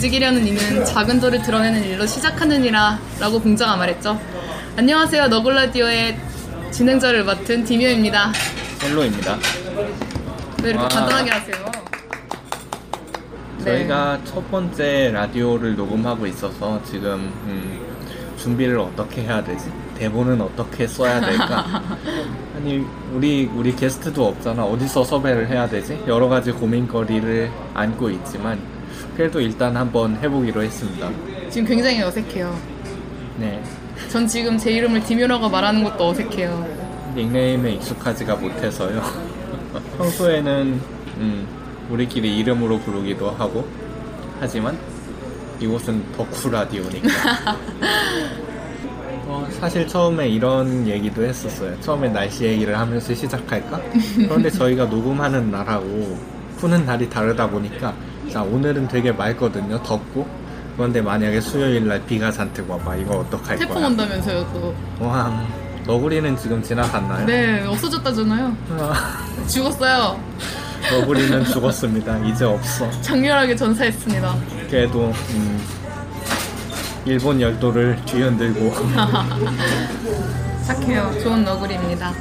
움직이려는 이는 작은 돌을 드러내는 일로 시작하느니라 라고 공자가 말했죠. 안녕하세요. 너굴라디오의 진행자를 맡은 디미오입니다. 셀로입니다. 왜 이렇게 아. 간단하게 하세요? 네. 저희가 첫 번째 라디오를 녹음하고 있어서 지금 음, 준비를 어떻게 해야 되지? 대본은 어떻게 써야 될까? 아니 우리 우리 게스트도 없잖아. 어디서 섭외를 해야 되지? 여러 가지 고민거리를 안고 있지만 그래도 일단 한번 해보기로 했습니다. 지금 굉장히 어색해요. 네. 전 지금 제 이름을 디미오라고 말하는 것도 어색해요. 닉네임에 익숙하지가 못해서요. 평소에는 음, 우리끼리 이름으로 부르기도 하고 하지만 이곳은 덕후 라디오니까. 어, 사실 처음에 이런 얘기도 했었어요. 처음에 날씨 얘기를 하면서 시작할까? 그런데 저희가 녹음하는 날하고 푸는 날이 다르다 보니까 자 오늘은 되게 맑거든요. 덥고 그런데 만약에 수요일 날 비가 잔뜩 와봐 이거 어떡할 태풍 거야? 온다면서요 또. 와 너구리는 지금 지나갔나요? 네 없어졌다잖아요. 아, 죽었어요. 너구리는 죽었습니다. 이제 없어. 장렬하게 전사했습니다. 그래도 음, 일본 열도를 뒤흔들고 착해요. 좋은 너구리입니다.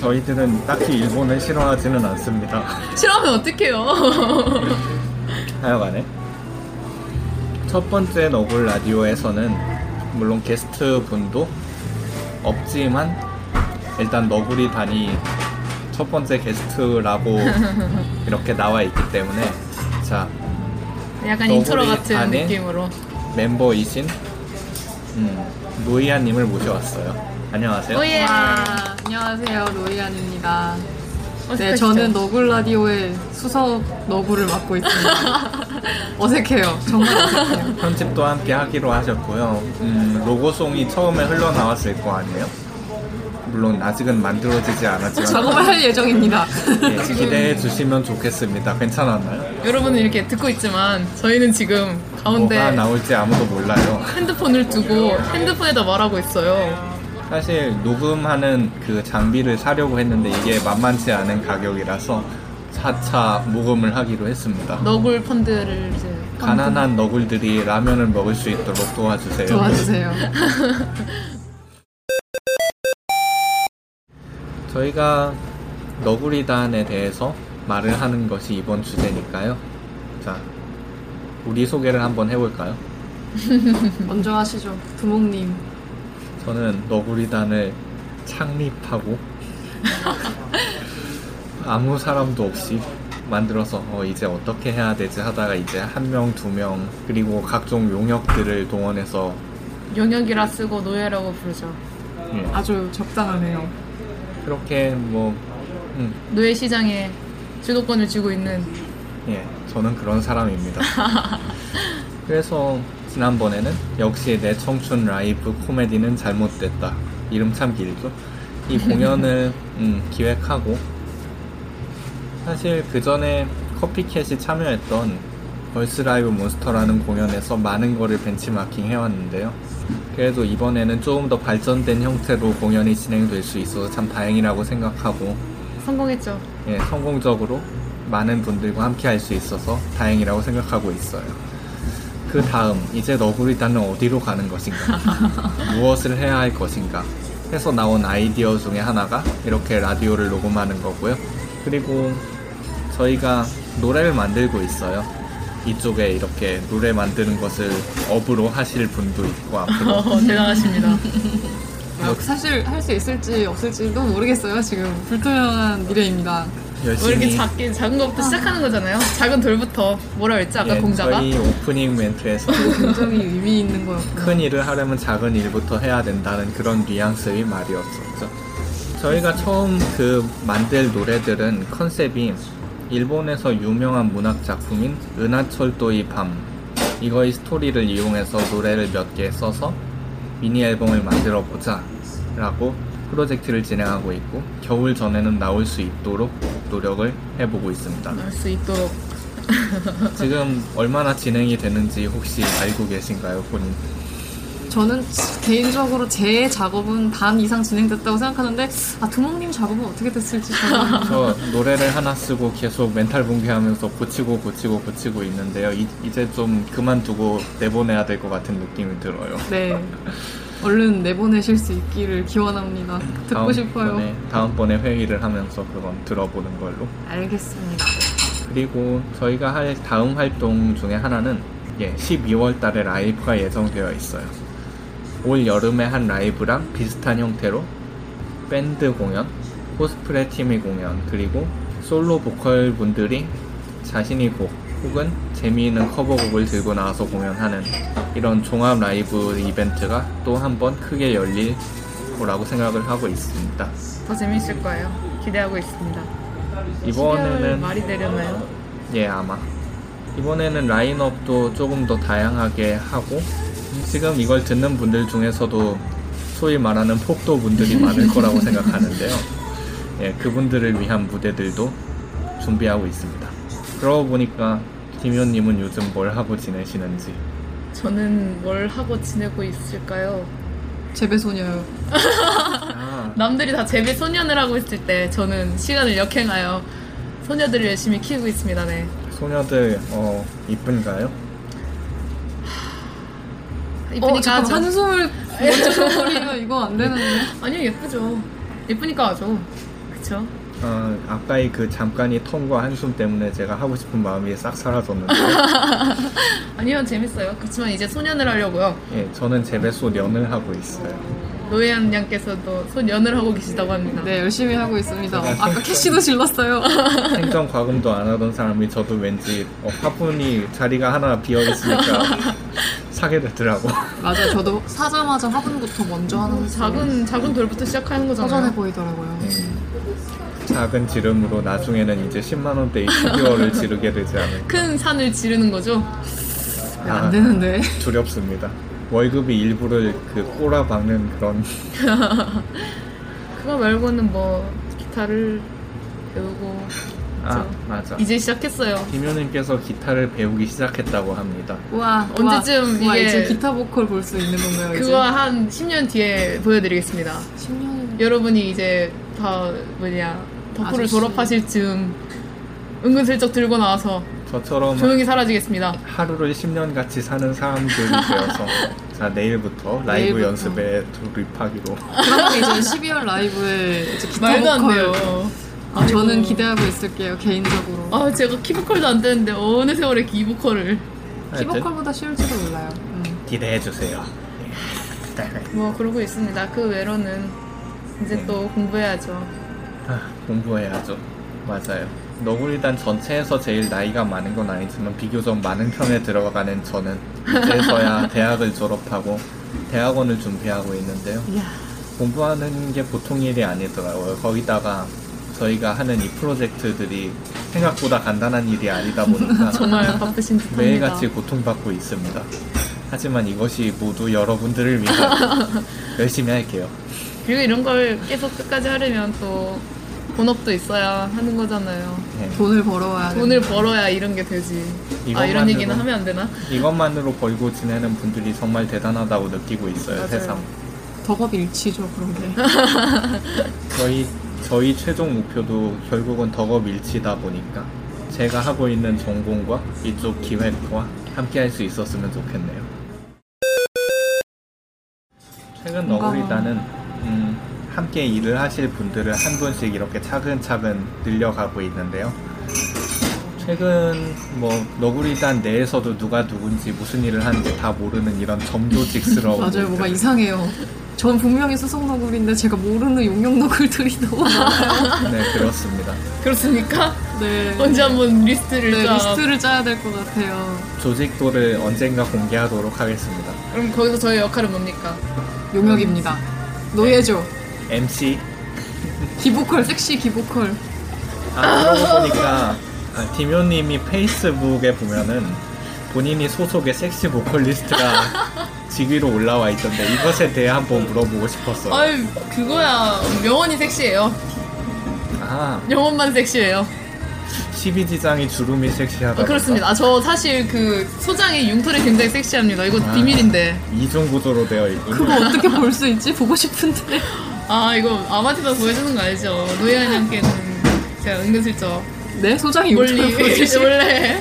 저희들은 딱히 일본을 싫어하지는 않습니다. 싫어하면 어떡해요? 하여간에 첫 번째 너굴 라디오에서는 물론 게스트 분도 없지만 일단 너구리 단이 첫 번째 게스트라고 이렇게 나와 있기 때문에 자 약간 인트로 같은 느낌으로. 멤버이신 음, 노이아님을 모셔왔어요. 안녕하세요. 오예. 와, 안녕하세요. 노이안입니다. 네? 저는 너굴 라디오의 수석 너굴을 맡고 있습니다. 어색해요. 정말 어색해요. 편집도 함께 하기로 하셨고요. 음, 로고송이 처음에 흘러나왔을 거 아니에요? 물론 아직은 만들어지지 않았지만 작업을 할 예정입니다. 예, 기대해 주시면 좋겠습니다. 괜찮았나요? 여러분은 이렇게 듣고 있지만 저희는 지금 가운데 뭐가 나올지 아무도 몰라요. 핸드폰을 두고 핸드폰에다 말하고 있어요. 사실 녹음하는 그 장비를 사려고 했는데 이게 만만치 않은 가격이라서 4차 모금을 하기로 했습니다. 너굴 펀드를 이제 가난한 너굴들이 라면을 먹을 수 있도록 도와주세요. 도와주세요. 저희가 너구리단에 대해서 말을 하는 것이 이번 주제니까요. 자, 우리 소개를 한번 해볼까요? 먼저 하시죠. 부목님. 저는 너구리단을 창립하고 아무 사람도 없이 만들어서 어, 이제 어떻게 해야 되지 하다가 이제 한 명, 두 명, 그리고 각종 용역들을 동원해서 영역이라 쓰고 노예라고 부르죠. 예, 아주 적당하네요. 그렇게 뭐 음, 노예 시장에 주도권을 쥐고 있는 예, 저는 그런 사람입니다. 그래서 지난번에는 역시 내 청춘 라이브 코미디는 잘못됐다. 이름 참 길죠? 이 공연을 음, 기획하고 사실 그 전에 커피캣이 참여했던 벌스 라이브 몬스터라는 공연에서 많은 거를 벤치마킹 해왔는데요. 그래도 이번에는 조금 더 발전된 형태로 공연이 진행될 수 있어서 참 다행이라고 생각하고 성공했죠. 예, 성공적으로 많은 분들과 함께 할 수 있어서 다행이라고 생각하고 있어요. 그 다음, 이제 너구리단은 어디로 가는 것인가? 무엇을 해야 할 것인가? 해서 나온 아이디어 중에 하나가 이렇게 라디오를 녹음하는 거고요. 그리고 저희가 노래를 만들고 있어요. 이쪽에 이렇게 노래 만드는 것을 업으로 하실 분도 있고 앞으로 어, 대단하십니다. 아, 사실 할 수 있을지 없을지도 모르겠어요. 지금 불투명한 미래입니다. 왜 이렇게 열심히 작게 작은 것부터 시작하는 거잖아요. 작은 돌부터 뭐라 그랬지 아까 예, 공자가? 저희 오프닝 멘트에서 굉장히 의미 있는 거였고. 큰 일을 하려면 작은 일부터 해야 된다는 그런 뉘앙스의 말이었었죠. 저희가 처음 그 만들 노래들은 컨셉이 일본에서 유명한 문학 작품인 은하철도의 밤 이거의 스토리를 이용해서 노래를 몇 개 써서 미니 앨범을 만들어 보자 라고 프로젝트를 진행하고 있고 겨울 전에는 나올 수 있도록 노력을 해보고 있습니다. 알수 있도록 지금 얼마나 진행이 되는지 혹시 알고 계신가요, 본인? 저는 개인적으로 제 작업은 반 이상 진행됐다고 생각하는데 아 두목님 작업은 어떻게 됐을지 저 노래를 하나 쓰고 계속 멘탈 붕괴하면서 고치고 고치고 고치고 있는데요. 이, 이제 좀 그만두고 내보내야 될 것 같은 느낌이 들어요. 네 얼른 내보내실 수 있기를 기원합니다. 듣고 싶어요. 다음번에, 다음번에 회의를 하면서 그건 들어보는 걸로. 알겠습니다. 그리고 저희가 할 다음 활동 중에 하나는 예, 12월 달에 라이브가 예정되어 있어요. 올 여름에 한 라이브랑 비슷한 형태로 밴드 공연, 코스프레 팀의 공연, 그리고 솔로 보컬 분들이 자신이 곡 혹은 재미있는 커버곡을 들고 나와서 공연하는 이런 종합 라이브 이벤트가 또 한 번 크게 열릴 거라고 생각을 하고 있습니다. 더 재밌을 거예요. 기대하고 있습니다. 12월 이번에는 말이 되려나요? 예, 아마. 이번에는 라인업도 조금 더 다양하게 하고, 지금 이걸 듣는 분들 중에서도 소위 말하는 폭도 분들이 많을 거라고 생각하는데요. 예, 그분들을 위한 무대들도 준비하고 있습니다. 그러고 보니까 김효님은 요즘 뭘 하고 지내시는지. 저는 뭘 하고 지내고 있을까요? 재배소녀요. 아, 남들이 다 재배 소년을 하고 있을 때 저는 시간을 역행하여 소녀들을 열심히 키우고 있습니다. 네. 소녀들, 어, 이쁜가요? 어, 이쁘니까 잠깐 하죠. 한숨을 먼저 줘버리면 이거 안 되는데. 아니요 예쁘죠. 예쁘니까 하죠. 그쵸? 어, 아까의 그 잠깐의 ton과 한숨 때문에 제가 하고 싶은 마음이 싹 사라졌는데, 아니요 재밌어요. 그렇지만 이제 소년을 하려고요. 예, 저는 재배소 연을 하고 있어요. 노예한 양께서도 소년을 하고 계시다고 합니다. 네 열심히 하고 있습니다. 제가 아까 캐시도 질렀어요. 행정 과금도 안 하던 사람이 저도 왠지 어, 화분이 자리가 하나 비어 있으니까 사게 되더라고. 맞아 저도 사자마자 화분부터 먼저 하는 작은 작은 돌부터 시작하는 거잖아요. 허전해 보이더라고요. 작은 지름으로 나중에는 이제 10만 원대의 피규어를 지르게 되지 않을까. 큰 산을 지르는 거죠. 네, 안 되는데. 두렵습니다. 월급이 일부를 그 꼬라 박는 그런 그거 말고는 뭐 기타를 배우고 아. 맞아. 이제 시작했어요. 김효님께서 기타를 배우기 시작했다고 합니다. 우와 언제쯤 우와, 이게- 이제 기타 보컬 볼 수 있는 건가요? 이제? 그거 한 10년 뒤에 보여드리겠습니다. 10년 여러분이 이제 다 뭐냐 덕후를 아저씨. 졸업하실 즈음 은근슬쩍 들고 나와서 저처럼 조용히 사라지겠습니다. 하루를 10년 같이 사는 사람들이 되어서 자 내일부터 라이브 내일부터. 연습에 돌입하기로 그러면 이제 12월 라이브에 이제 기타 말도 안 보컬 돼요. 아, 저는. 기대하고 있을게요 개인적으로. 아 제가 키보컬도 안 되는데 어느 세월에 기보컬을 키보컬보다 쉬울지도 몰라요. 음. 기대해 주세요. 뭐 그러고 있습니다. 그 외로는 이제 네. 또 공부해야죠. 아, 공부해야죠. 맞아요. 너구리단 전체에서 제일 나이가 많은 건 아니지만 비교적 많은 편에 들어가는 저는 이제서야 대학을 졸업하고 대학원을 준비하고 있는데요. 이야 공부하는 게 보통 일이 아니더라고요. 거기다가 저희가 하는 이 프로젝트들이 생각보다 간단한 일이 아니다 보니까 정말 바쁘신 듯합니다. 매일같이 고통받고 있습니다. 하지만 이것이 모두 여러분들을 위한 열심히 할게요. 그리고 이런 걸 계속 끝까지 하려면 또 본업도 있어야 하는 거잖아요. 네. 돈을 벌어와야 돼. 돈을 벌어야 이런 게 되지. 아 이런 얘기는 하면 안 되나? 이것만으로 벌고 지내는 분들이 정말 대단하다고 느끼고 있어요, 맞아요. 세상. 덕업일치죠 그런 게. 저희, 저희 최종 목표도 결국은 덕업 일치다 보니까 제가 하고 있는 전공과 이쪽 기획과 함께 할 수 있었으면 좋겠네요. 최근 너구리단은 음, 함께 일을 하실 분들을 한 분씩 이렇게 차근차근 늘려가고 있는데요. 최근 뭐 너구리단 내에서도 누가 누군지 무슨 일을 하는지 다 모르는 이런 점조직스러운 맞아요, 뭐가. 이상해요. 전 분명히 수성 너굴인데 제가 모르는 용용 너굴들이 너무 많아요. 네 그렇습니다. 그렇습니까? 네. 언제 한번 리스트를 네, 짜. 리스트를 짜야 될 것 같아요. 조직도를 언젠가 공개하도록 하겠습니다. 그럼 거기서 저의 역할은 뭡니까? 용역입니다. 노예죠. MC 기보컬, 섹시 기보컬. 아 그러고 보니까 아, 디묘님이 페이스북에 보면은 본인이 소속의 섹시 보컬리스트가 직위로 올라와 있던데 이것에 대해 한번 물어보고 싶었어요. 아유 그거야 명언이 섹시해요. 아 영혼만 섹시해요. 12지장이 주름이 섹시하다. 아, 그렇습니다. 아, 저 사실 그 소장의 융털이 굉장히 섹시합니다. 이거 아. 비밀인데. 이중 구조로 되어 있고. 그거 어떻게 볼 수 있지? 보고 싶은데. 아 이거 아마추어 보여주는 거 알죠? 노예한 양께는 제가 은근슬쩍 네? 소장이 멀리 용철 보여주시 원래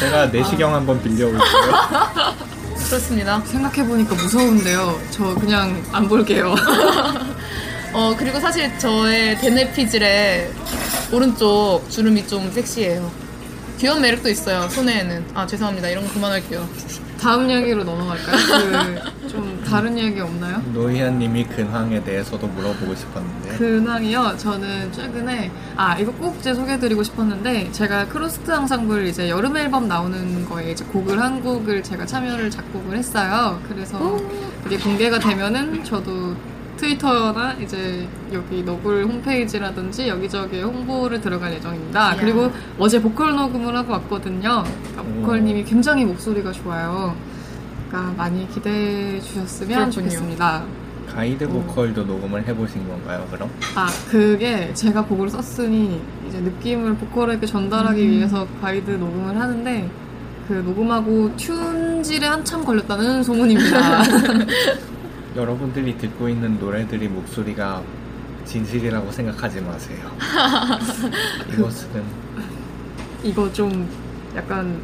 제가 내시경 한번 빌려올게요. 그렇습니다. 생각해보니까 무서운데요. 저 그냥 안 볼게요. 어 그리고 사실 저의 대뇌피질의 오른쪽 주름이 좀 섹시해요. 귀여운 매력도 있어요. 손에는. 아 죄송합니다. 이런 거 그만할게요. 다음 이야기로 넘어갈까요? 그, 좀 다른 이야기 없나요? 노희아님이 근황에 대해서도 물어보고 싶었는데 근황이요. 저는 최근에 아 이거 꼭 제 소개해드리고 싶었는데 제가 크로스트 앙상블 이제 여름 앨범 나오는 거에 이제 곡을 한 곡을 제가 참여를 작곡을 했어요. 그래서 그게 공개가 되면은 저도 트위터나 이제 여기 너굴 홈페이지라든지 여기저기 홍보를 들어갈 예정입니다. 이야. 그리고 어제 보컬 녹음을 하고 왔거든요. 그러니까 보컬님이 굉장히 목소리가 좋아요. 그러니까 많이 기대해 주셨으면 그렇군요. 좋겠습니다. 가이드 보컬도 녹음을 해보신 건가요? 그럼? 아, 그게 제가 곡을 썼으니 이제 느낌을 보컬에게 전달하기 음. 위해서 가이드 녹음을 하는데 그 녹음하고 튠질에 한참 걸렸다는 소문입니다. 여러분들이 듣고 있는 노래들이 목소리가 진실이라고 생각하지 마세요. 이것은 이거 좀 약간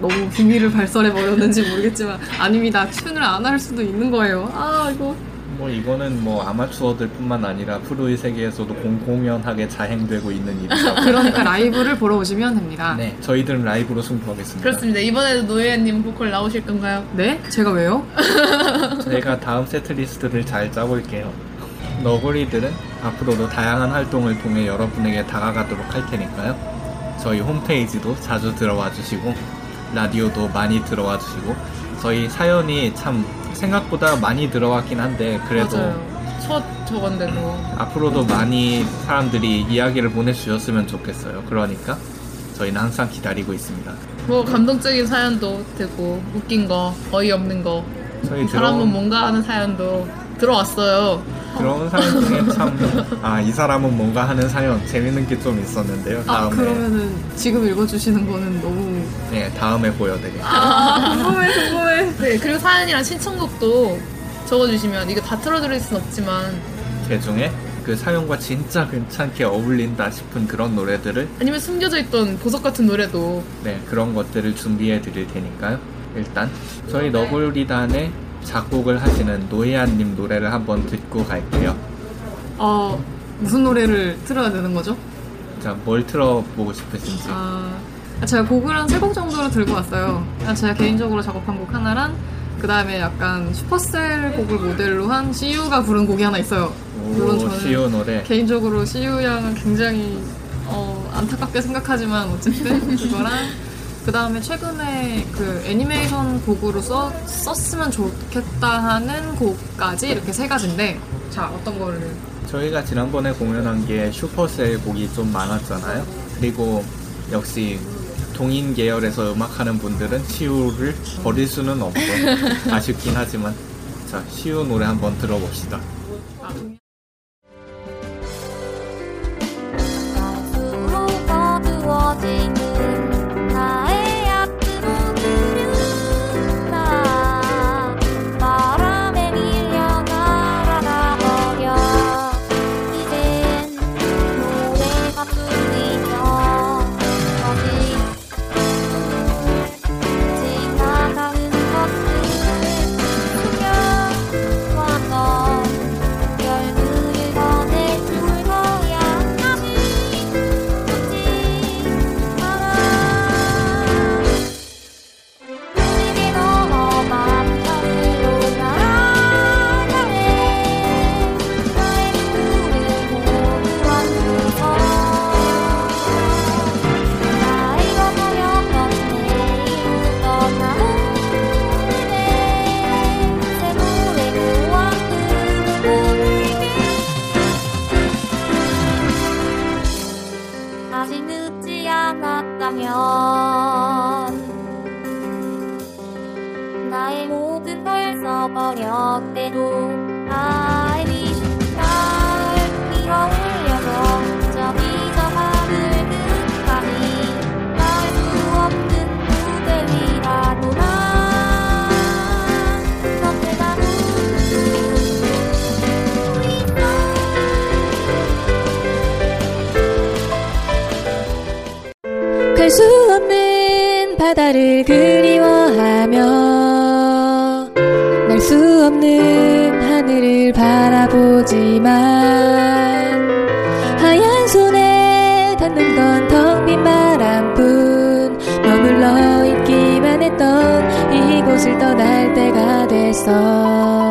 너무 비밀을 발설해 버렸는지 모르겠지만 아닙니다. 튠을 안 할 수도 있는 거예요. 아, 이거 뭐 이거는 뭐 아마추어들뿐만 아니라 프로의 세계에서도 공공연하게 자행되고 있는 일이다. 그러니까 라이브를 보러 오시면 됩니다. 네, 저희들은 라이브로 승부하겠습니다. 그렇습니다. 이번에도 노예님 보컬 나오실 건가요? 네? 제가 왜요? 제가 다음 세트 리스트를 잘 짜볼게요. 너구리들은 앞으로도 다양한 활동을 통해 여러분에게 다가가도록 할 테니까요. 저희 홈페이지도 자주 들어와 주시고 라디오도 많이 들어와 주시고 저희 사연이 참 생각보다 많이 들어왔긴 한데 그래도 맞아요. 첫 저건데도. 앞으로도 많이 사람들이 이야기를 보내주셨으면 좋겠어요. 그러니까 저희는 항상 기다리고 있습니다. 뭐 감동적인 사연도 되고 웃긴 거, 어이없는 거. 저희 이 사람은 뭔가 하는 사연도 들어왔어요. 들어온 사연 중에 참 아 이 사람은 뭔가 하는 사연 재밌는 게 좀 있었는데요. 아, 다음에 그러면은 지금 읽어주시는 거는 너무 네 다음에 보여드릴게요. 궁금해, 궁금해. 네, 그리고 사연이랑 신청곡도 적어주시면 이거 다 틀어드릴 순 없지만 그 중에 그 사연과 진짜 괜찮게 어울린다 싶은 그런 노래들을 아니면 숨겨져 있던 보석 같은 노래도 네 그런 것들을 준비해 드릴 테니까요. 일단 저희 너구리단의 작곡을 하시는 노예안님 노래를 한번 듣고 갈게요. 어, 무슨 노래를 틀어야 되는 거죠? 자 뭘 틀어보고 싶으신지. 아, 제가 곡을 한 세 곡 정도를 들고 왔어요. 아, 제가 개인적으로 작업한 곡 하나랑 그 다음에 약간 슈퍼셀 곡을 모델로 한 CU가 부른 곡이 하나 있어요. 물론 오 저는 시오 노래. 개인적으로 CU 양은 굉장히 어, 안타깝게 생각하지만 어쨌든 그거랑 그 다음에 최근에 그 애니메이션 곡으로 써, 썼으면 좋겠다 하는 곡까지 이렇게 세 가지인데 자 어떤 거를 저희가 지난번에 공연한 게 슈퍼셀 곡이 좀 많았잖아요. 그리고 역시 동인 계열에서 음악하는 분들은 시우를 버릴 수는 없고 아쉽긴 하지만 자 시우 노래 한번 들어봅시다. 나의 모든 걸 써버렸대도 갈수 없는 바다를 그리워하며 날 수 없는 하늘을 바라보지만 하얀 손에 닿는 건 텅 빈 바람뿐 머물러 있기만 했던 이곳을 떠날 때가 됐어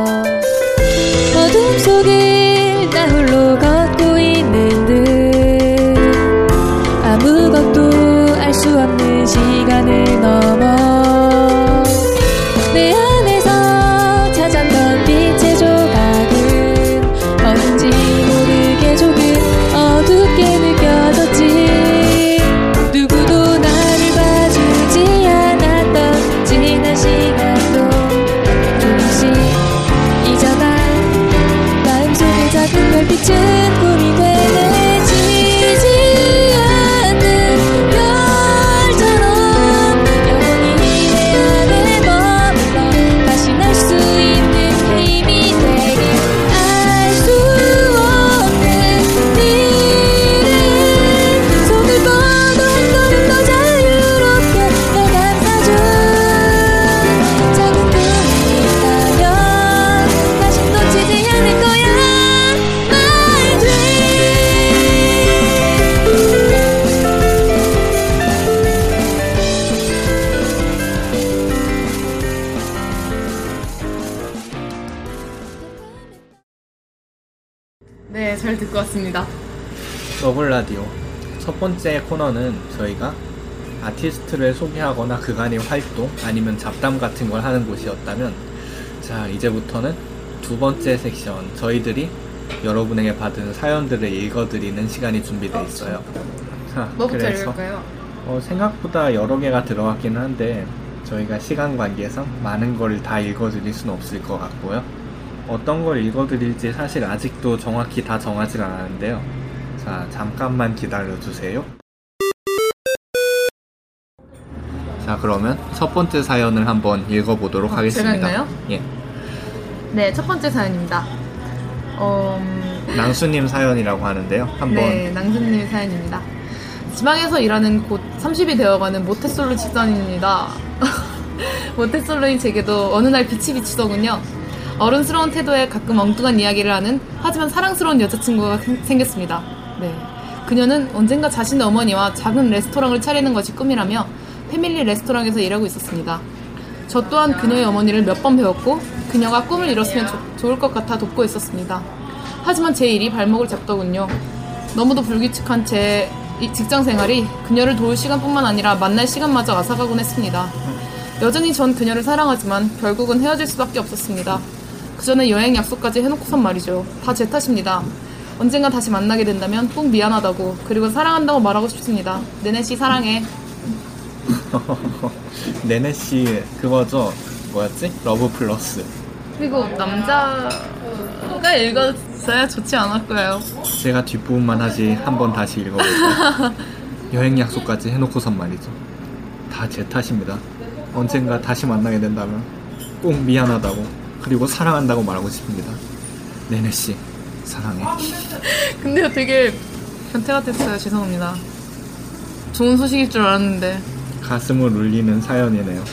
왔습니다. 더블 라디오 첫 번째 코너는 저희가 아티스트를 소개하거나 그간의 활동 아니면 잡담 같은 걸 하는 곳이었다면 자 이제부터는 두 번째 섹션 저희들이 여러분에게 받은 사연들을 읽어드리는 시간이 준비되어 있어요. 자, 뭐부터 그래서 읽을까요? 어, 생각보다 여러 개가 들어갔기는 한데 저희가 시간 관계상 많은 걸 다 읽어드릴 수는 없을 것 같고요. 어떤 걸 읽어드릴지 사실 아직도 정확히 다 정하지 않았는데요. 자, 잠깐만 기다려주세요. 자, 그러면 첫 번째 사연을 한번 읽어보도록 어, 하겠습니다. 제가 읽나요? 예. 네, 첫 번째 사연입니다. 어, 음, 낭수님 사연이라고 하는데요. 한번 네, 낭수님의 사연입니다. 지방에서 일하는 곧 30이 되어가는 모태솔로 직장인입니다. 모태솔로인 제게도 어느 날 빛이 비치더군요. 어른스러운 태도에 가끔 엉뚱한 이야기를 하는 하지만 사랑스러운 여자친구가 생- 생겼습니다. 네. 그녀는 언젠가 자신의 어머니와 작은 레스토랑을 차리는 것이 꿈이라며 패밀리 레스토랑에서 일하고 있었습니다. 저 또한 그녀의 어머니를 몇 번 배웠고 그녀가 꿈을 이뤘으면 좋- 좋을 것 같아 돕고 있었습니다. 하지만 제 일이 발목을 잡더군요. 너무도 불규칙한 제이 직장 생활이 그녀를 도울 시간뿐만 아니라 만날 시간마저 앗아가곤 했습니다. 여전히 전 그녀를 사랑하지만 결국은 헤어질 수밖에 없었습니다. 그 전에 여행 약속까지 해놓고선 말이죠. 다 제 탓입니다. 언젠가 다시 만나게 된다면 꼭 미안하다고 그리고 사랑한다고 말하고 싶습니다. 네네 씨 사랑해. 네네 씨 그거죠. 뭐였지? 러브 플러스. 그리고 남자가 읽었어야 좋지 않을까요? 제가 뒷부분만 하지 한번 다시 읽어볼게요. 여행 약속까지 해놓고선 말이죠. 다 제 탓입니다. 언젠가 다시 만나게 된다면 꼭 미안하다고 그리고 사랑한다고 말하고 싶습니다. 네네 씨 사랑해. 근데요 되게 변태 같았어요. 죄송합니다. 좋은 소식일 줄 알았는데 가슴을 울리는 사연이네요.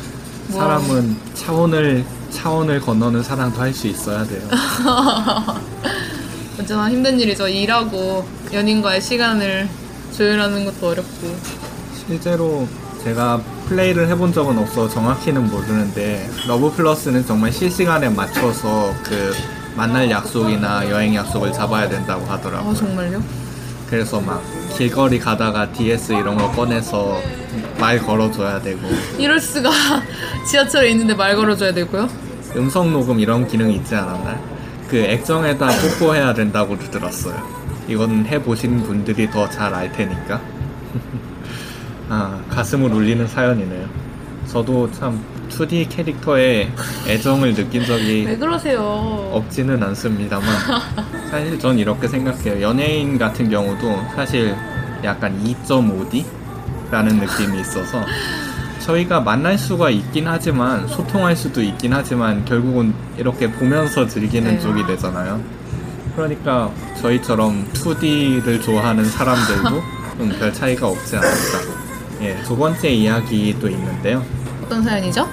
와. 사람은 차원을 차원을 건너는 사랑도 할 수 있어야 돼요. 언제나 힘든 일이죠. 일하고 연인과의 시간을 조율하는 것도 어렵고 실제로 제가 플레이를 해본 적은 없어 정확히는 모르는데 러브 플러스는 정말 실시간에 맞춰서 그 만날 약속이나 여행 약속을 잡아야 된다고 하더라고요. 아 정말요? 그래서 막 길거리 가다가 DS 이런 거 꺼내서 말 걸어줘야 되고 이럴 수가 지하철에 있는데 말 걸어줘야 되고요. 음성 녹음 이런 기능이 있지 않았나? 그 액정에다 뽀뽀해야 된다고 들었어요. 이건 해보신 분들이 더 잘 알 테니까. 아 가슴을 울리는 사연이네요. 저도 참 2D 캐릭터에 애정을 느낀 적이 왜 그러세요? 없지는 않습니다만 사실 전 이렇게 생각해요. 연예인 같은 경우도 사실 약간 2.5D라는 느낌이 있어서 저희가 만날 수가 있긴 하지만 소통할 수도 있긴 하지만 결국은 이렇게 보면서 즐기는 네. 쪽이 되잖아요. 그러니까 저희처럼 2D를 좋아하는 사람들도 좀별 차이가 없지 않을까. 예, 두 번째 이야기도 있는데요. 어떤 사연이죠?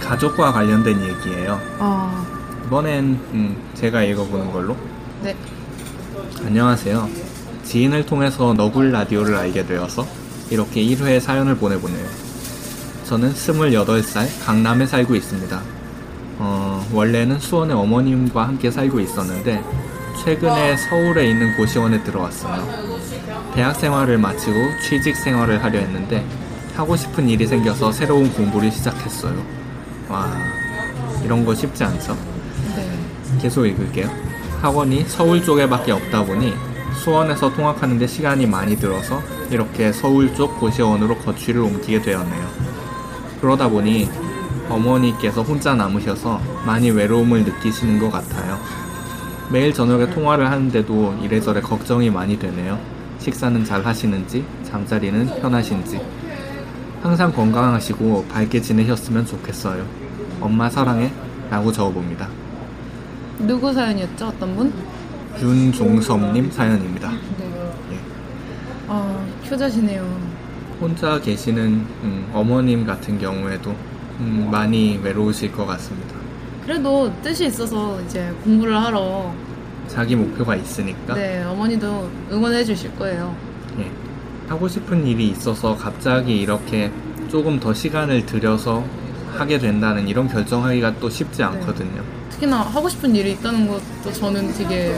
가족과 관련된 얘기예요. 아, 이번엔 음, 제가 읽어보는 걸로. 네. 안녕하세요. 지인을 통해서 너굴 라디오를 알게 되어서 이렇게 1회 사연을 보내보네요. 저는 28살 강남에 살고 있습니다. 어, 원래는 수원의 어머님과 함께 살고 있었는데 최근에 서울에 있는 고시원에 들어왔어요. 대학 생활을 마치고 취직 생활을 하려 했는데 하고 싶은 일이 생겨서 새로운 공부를 시작했어요. 와, 이런 거 쉽지 않죠? 네. 계속 읽을게요. 학원이 서울 쪽에밖에 없다 보니 수원에서 통학하는데 시간이 많이 들어서 이렇게 서울 쪽 고시원으로 거취를 옮기게 되었네요. 그러다 보니 어머니께서 혼자 남으셔서 많이 외로움을 느끼시는 것 같아요. 매일 저녁에 통화를 하는데도 이래저래 걱정이 많이 되네요. 식사는 잘 하시는지, 잠자리는 편하신지. 항상 건강하시고 밝게 지내셨으면 좋겠어요. 엄마 사랑해. 라고 적어봅니다. 누구 사연이었죠? 어떤 분? 윤종섭님 사연입니다. 네. 예. 아, 효자시네요. 혼자 계시는 음, 어머님 같은 경우에도 음, 많이 외로우실 것 같습니다. 그래도 뜻이 있어서 이제 공부를 하러 자기 목표가 있으니까 네 어머니도 응원해 주실 거예요. 예. 하고 싶은 일이 있어서 갑자기 이렇게 조금 더 시간을 들여서 하게 된다는 이런 결정하기가 또 쉽지 않거든요. 특히나 하고 싶은 일이 있다는 것도 저는 되게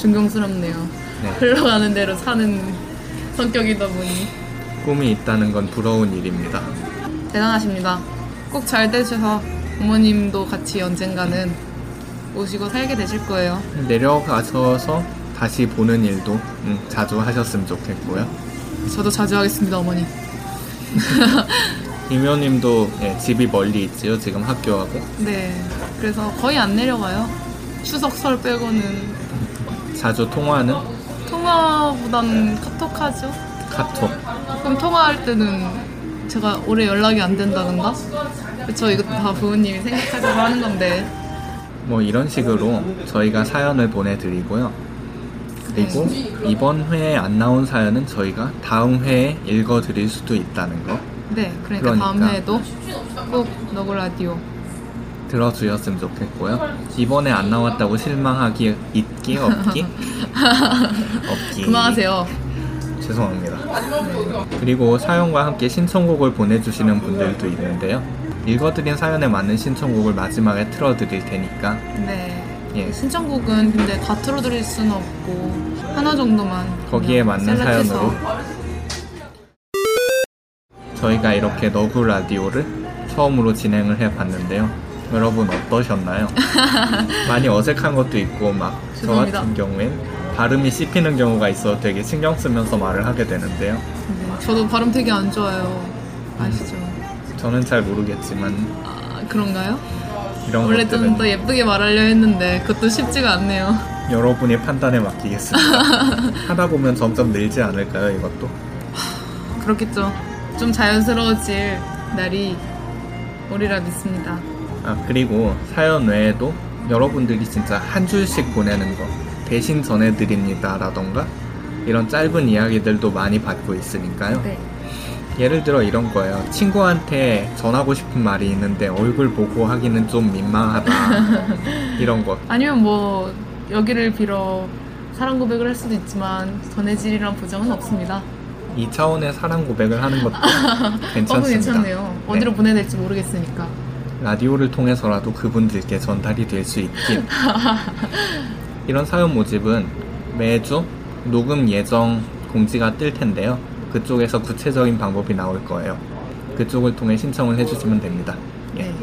존경스럽네요. 네. 흘러가는 대로 사는 성격이다 보니 꿈이 있다는 건 부러운 일입니다. 대단하십니다. 꼭 잘 되셔서 부모님도 같이 언젠가는 오시고 살게 되실 거예요. 내려가셔서 다시 보는 일도 음, 자주 하셨으면 좋겠고요. 저도 자주 하겠습니다, 어머니. 김효님도 예, 집이 멀리 있지요. 지금 학교하고 네. 그래서 거의 안 내려가요. 추석 설 빼고는 자주 통화하는 통화보단 카톡 하죠. 카톡. 그럼 통화할 때는 제가 오래 연락이 안 된다던가? 그쵸, 이것도 다 부모님이 생각하셔서 하는 건데. 뭐 이런 식으로 저희가 사연을 보내드리고요. 그리고 이번 회에 안 나온 사연은 저희가 다음 회에 읽어드릴 수도 있다는 거 네, 그러니까, 다음 그러니까. 회에도 꼭 너굴 라디오. 들어주셨으면 좋겠고요. 이번에 안 나왔다고 실망하기 있기 없기 없기 그만하세요. 죄송합니다. 그리고 사연과 함께 신청곡을 보내주시는 분들도 있는데요. 읽어드린 사연에 맞는 신청곡을 마지막에 틀어드릴 테니까 네. 예, 신청곡은 근데 다 틀어드릴 수는 없고, 하나 정도만. 거기에 맞는 셀렉해서. 사연으로 저희가 이렇게 너구 라디오를 처음으로 진행을 해봤는데요. 여러분 어떠셨나요? 많이 어색한 것도 있고 막 저 죄송합니다. 같은 경우엔 발음이 씹히는 경우가 있어 되게 신경 쓰면서 말을 하게 되는데요. 네, 저도 발음 되게 안 좋아요. 아시죠? 저는 잘 모르겠지만 아, 그런가요? 이런 원래 좀 더 예쁘게 말하려 했는데, 그것도 쉽지가 않네요. 여러분의 판단에 맡기겠습니다. 하다 보면 점점 늘지 않을까요, 이것도? 그렇겠죠. 좀 자연스러워질 날이 오리라 믿습니다. 아, 그리고 사연 외에도 여러분들이 진짜 한 줄씩 보내는 거 대신 전해드립니다라던가 이런 짧은 이야기들도 많이 받고 있으니까요. 네. 예를 들어 이런 거예요. 친구한테 전하고 싶은 말이 있는데 얼굴 보고 하기는 좀 민망하다. 이런 것. 아니면 뭐 여기를 빌어 사랑 고백을 할 수도 있지만 전해질이란 보장은 없습니다. 이 차원의 사랑 고백을 하는 것도 어, 괜찮습니다. 괜찮네요. 어디로 네. 보내야 될지 모르겠으니까. 라디오를 통해서라도 그분들께 전달이 될 수 있긴. 이런 사연 모집은 매주 녹음 예정 공지가 뜰 텐데요. 그쪽에서 구체적인 방법이 나올 거예요. 그쪽을 통해 신청을 해주시면 됩니다. 예. 네.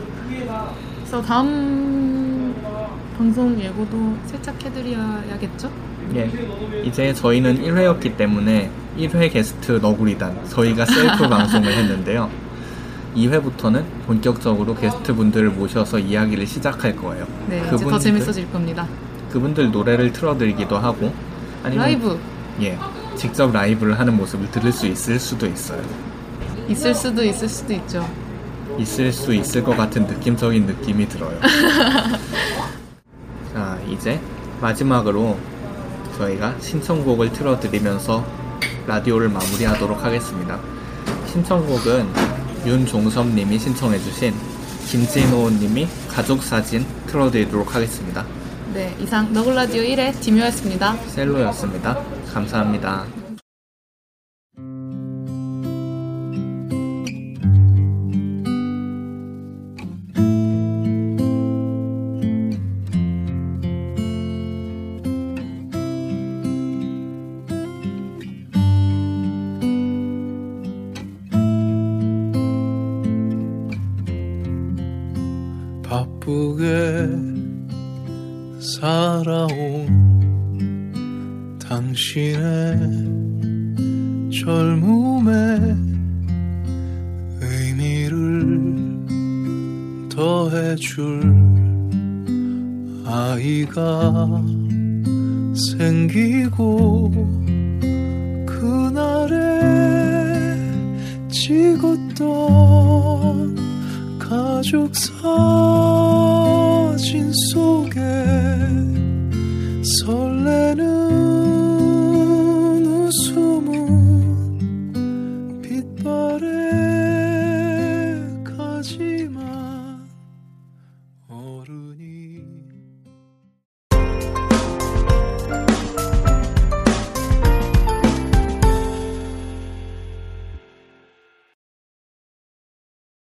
그래서 다음 방송 예고도 살짝 해드려야겠죠? 예. 이제 저희는 1회였기 때문에 1회 게스트 너구리단 저희가 셀프 방송을 했는데요. 2회부터는 본격적으로 게스트 분들을 모셔서 이야기를 시작할 거예요. 네, 이제 더 그분들- 재밌어질 겁니다. 그분들 노래를 틀어드리기도 하고 아니면 라이브 예 직접 라이브를 하는 모습을 들을 수 있을 수도 있어요. 있을 수도 있을 수도 있죠. 있을 수 있을 것 같은 느낌적인 느낌이 들어요. 자, 이제 마지막으로 저희가 신청곡을 틀어드리면서 라디오를 마무리하도록 하겠습니다. 신청곡은 윤종섭님이 신청해주신 김진호님이 가족사진 틀어드리도록 하겠습니다. 네, 이상 너굴라디오 1회 디묘였습니다. 셀로였습니다. 감사합니다. 당신의 젊음의 의미를 더해줄 아이가 생기고 그날에 찍었던 가족 사진 속에 설레는